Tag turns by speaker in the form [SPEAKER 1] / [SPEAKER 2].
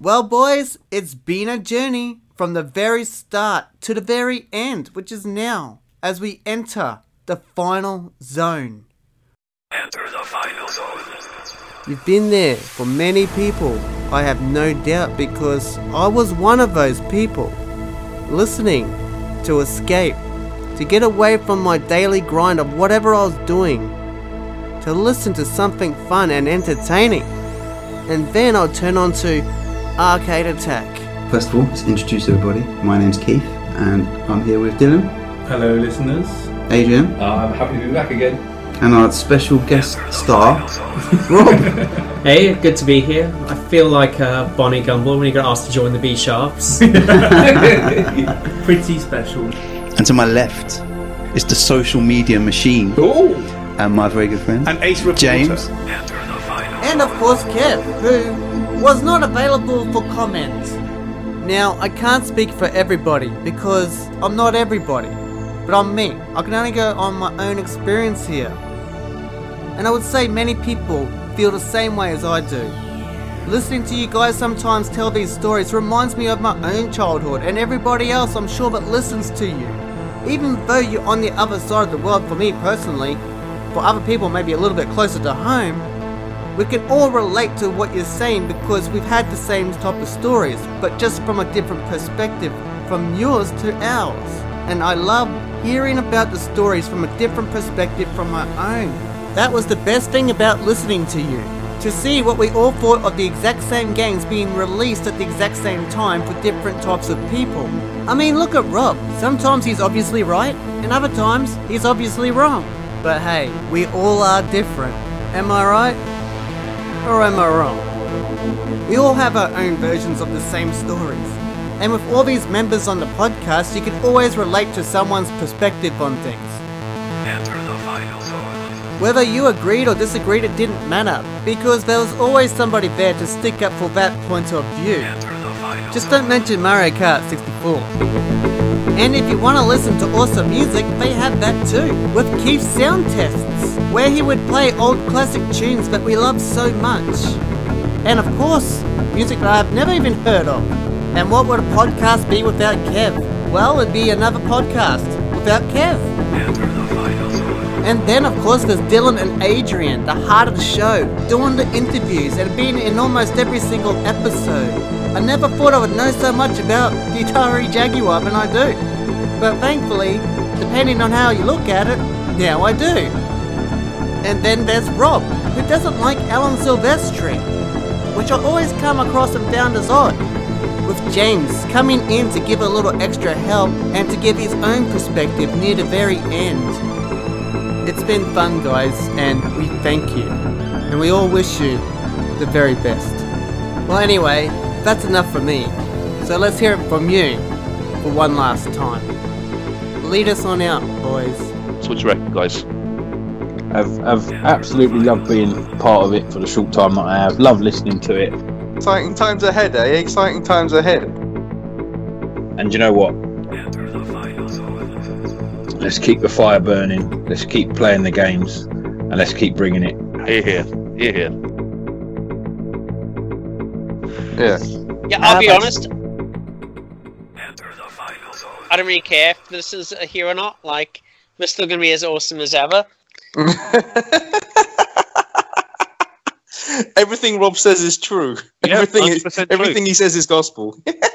[SPEAKER 1] Well, boys, it's been a journey from the very start to the very end, which is now, as we enter the final zone.
[SPEAKER 2] Enter the final zone.
[SPEAKER 1] You've been there for many people, I have no doubt, because I was one of those people. Listening to escape, to get away from my daily grind of whatever I was doing, to listen to something fun and entertaining. And then I'll turn on to Arcade Attack.
[SPEAKER 3] First of all, let's introduce everybody. My name's Keith, and I'm here with Dylan,
[SPEAKER 4] Hello, listeners.
[SPEAKER 3] Adrian,
[SPEAKER 4] Uh, I'm happy to be back again.
[SPEAKER 3] and our special guest star, Rob.
[SPEAKER 5] Hey, good to be here. I feel like uh, Barney Gumble when he got asked to join the Be Sharps.
[SPEAKER 4] Pretty special.
[SPEAKER 3] and to my left is the social media machine,
[SPEAKER 4] Oh,
[SPEAKER 3] and my very good friend,
[SPEAKER 4] and Ace Reporter.
[SPEAKER 3] James.
[SPEAKER 2] Enter the final
[SPEAKER 1] And of course, Kev, who was not available for comment. Now, I can't speak for everybody because I'm not everybody, but I'm me. I can only go on my own experience here. And I would say many people feel the same way as I do. Listening to you guys sometimes tell these stories reminds me of my own childhood and everybody else I'm sure that listens to you. Even though you're on the other side of the world, for me personally, for other people maybe a little bit closer to home, we can all relate to what you're saying because we've had the same type of stories, but just from a different perspective, from yours to ours. And I love hearing about the stories from a different perspective from my own. That was the best thing about listening to you. To see what we all thought of the exact same games being released at the exact same time for different types of people. I mean, look at Rob. Sometimes he's obviously right, and other times he's obviously wrong. But hey, we all are different. Am I right? Or am I wrong? We all have our own versions of the same stories. And with all these members on the podcast, you can always relate to someone's perspective on things.
[SPEAKER 2] Enter the final zone.
[SPEAKER 1] Whether you agreed or disagreed, it didn't matter, because there was always somebody there to stick up for that point of view. Just don't mention Mario Kart 64. And if you want to listen to awesome music, they have that too, with Keith's sound tests, where he would play old classic tunes that we love so much. And of course, music that I've never even heard of. And what would a podcast be without Kev? Well, it'd be another podcast without Kev. And then, of course, there's Dylan and Adrian, the heart of the show, doing the interviews and being in almost every single episode. I never thought I would know so much about the Atari Jaguar than I do. But thankfully, depending on how you look at it, now I do. And then there's Rob, who doesn't like Alan Silvestri, which I always come across and found as odd. With James coming in to give a little extra help and to give his own perspective near the very end. It's been fun, guys, and we thank you. And we all wish you the very best. Well, anyway, that's enough for me. So let's hear it from you for one last time. Lead us on out, boys.
[SPEAKER 6] So what do you reckon, guys?
[SPEAKER 7] I've, I've absolutely loved being part of it for the short time that I have. Love listening to it.
[SPEAKER 8] Exciting times ahead, eh? Exciting times ahead.
[SPEAKER 7] And you know what? Let's keep the fire burning. Let's keep playing the games. And let's keep bringing it.
[SPEAKER 6] Here, here, here, here.
[SPEAKER 8] Yeah.
[SPEAKER 9] Yeah, I'll be honest.
[SPEAKER 2] Enter the final zone.
[SPEAKER 9] I don't really care if this is a here or not. Like, we're still gonna be as awesome as ever.
[SPEAKER 8] everything Rob says is true.
[SPEAKER 6] Yeah,
[SPEAKER 8] everything,
[SPEAKER 6] 100% true.
[SPEAKER 8] everything he says is gospel.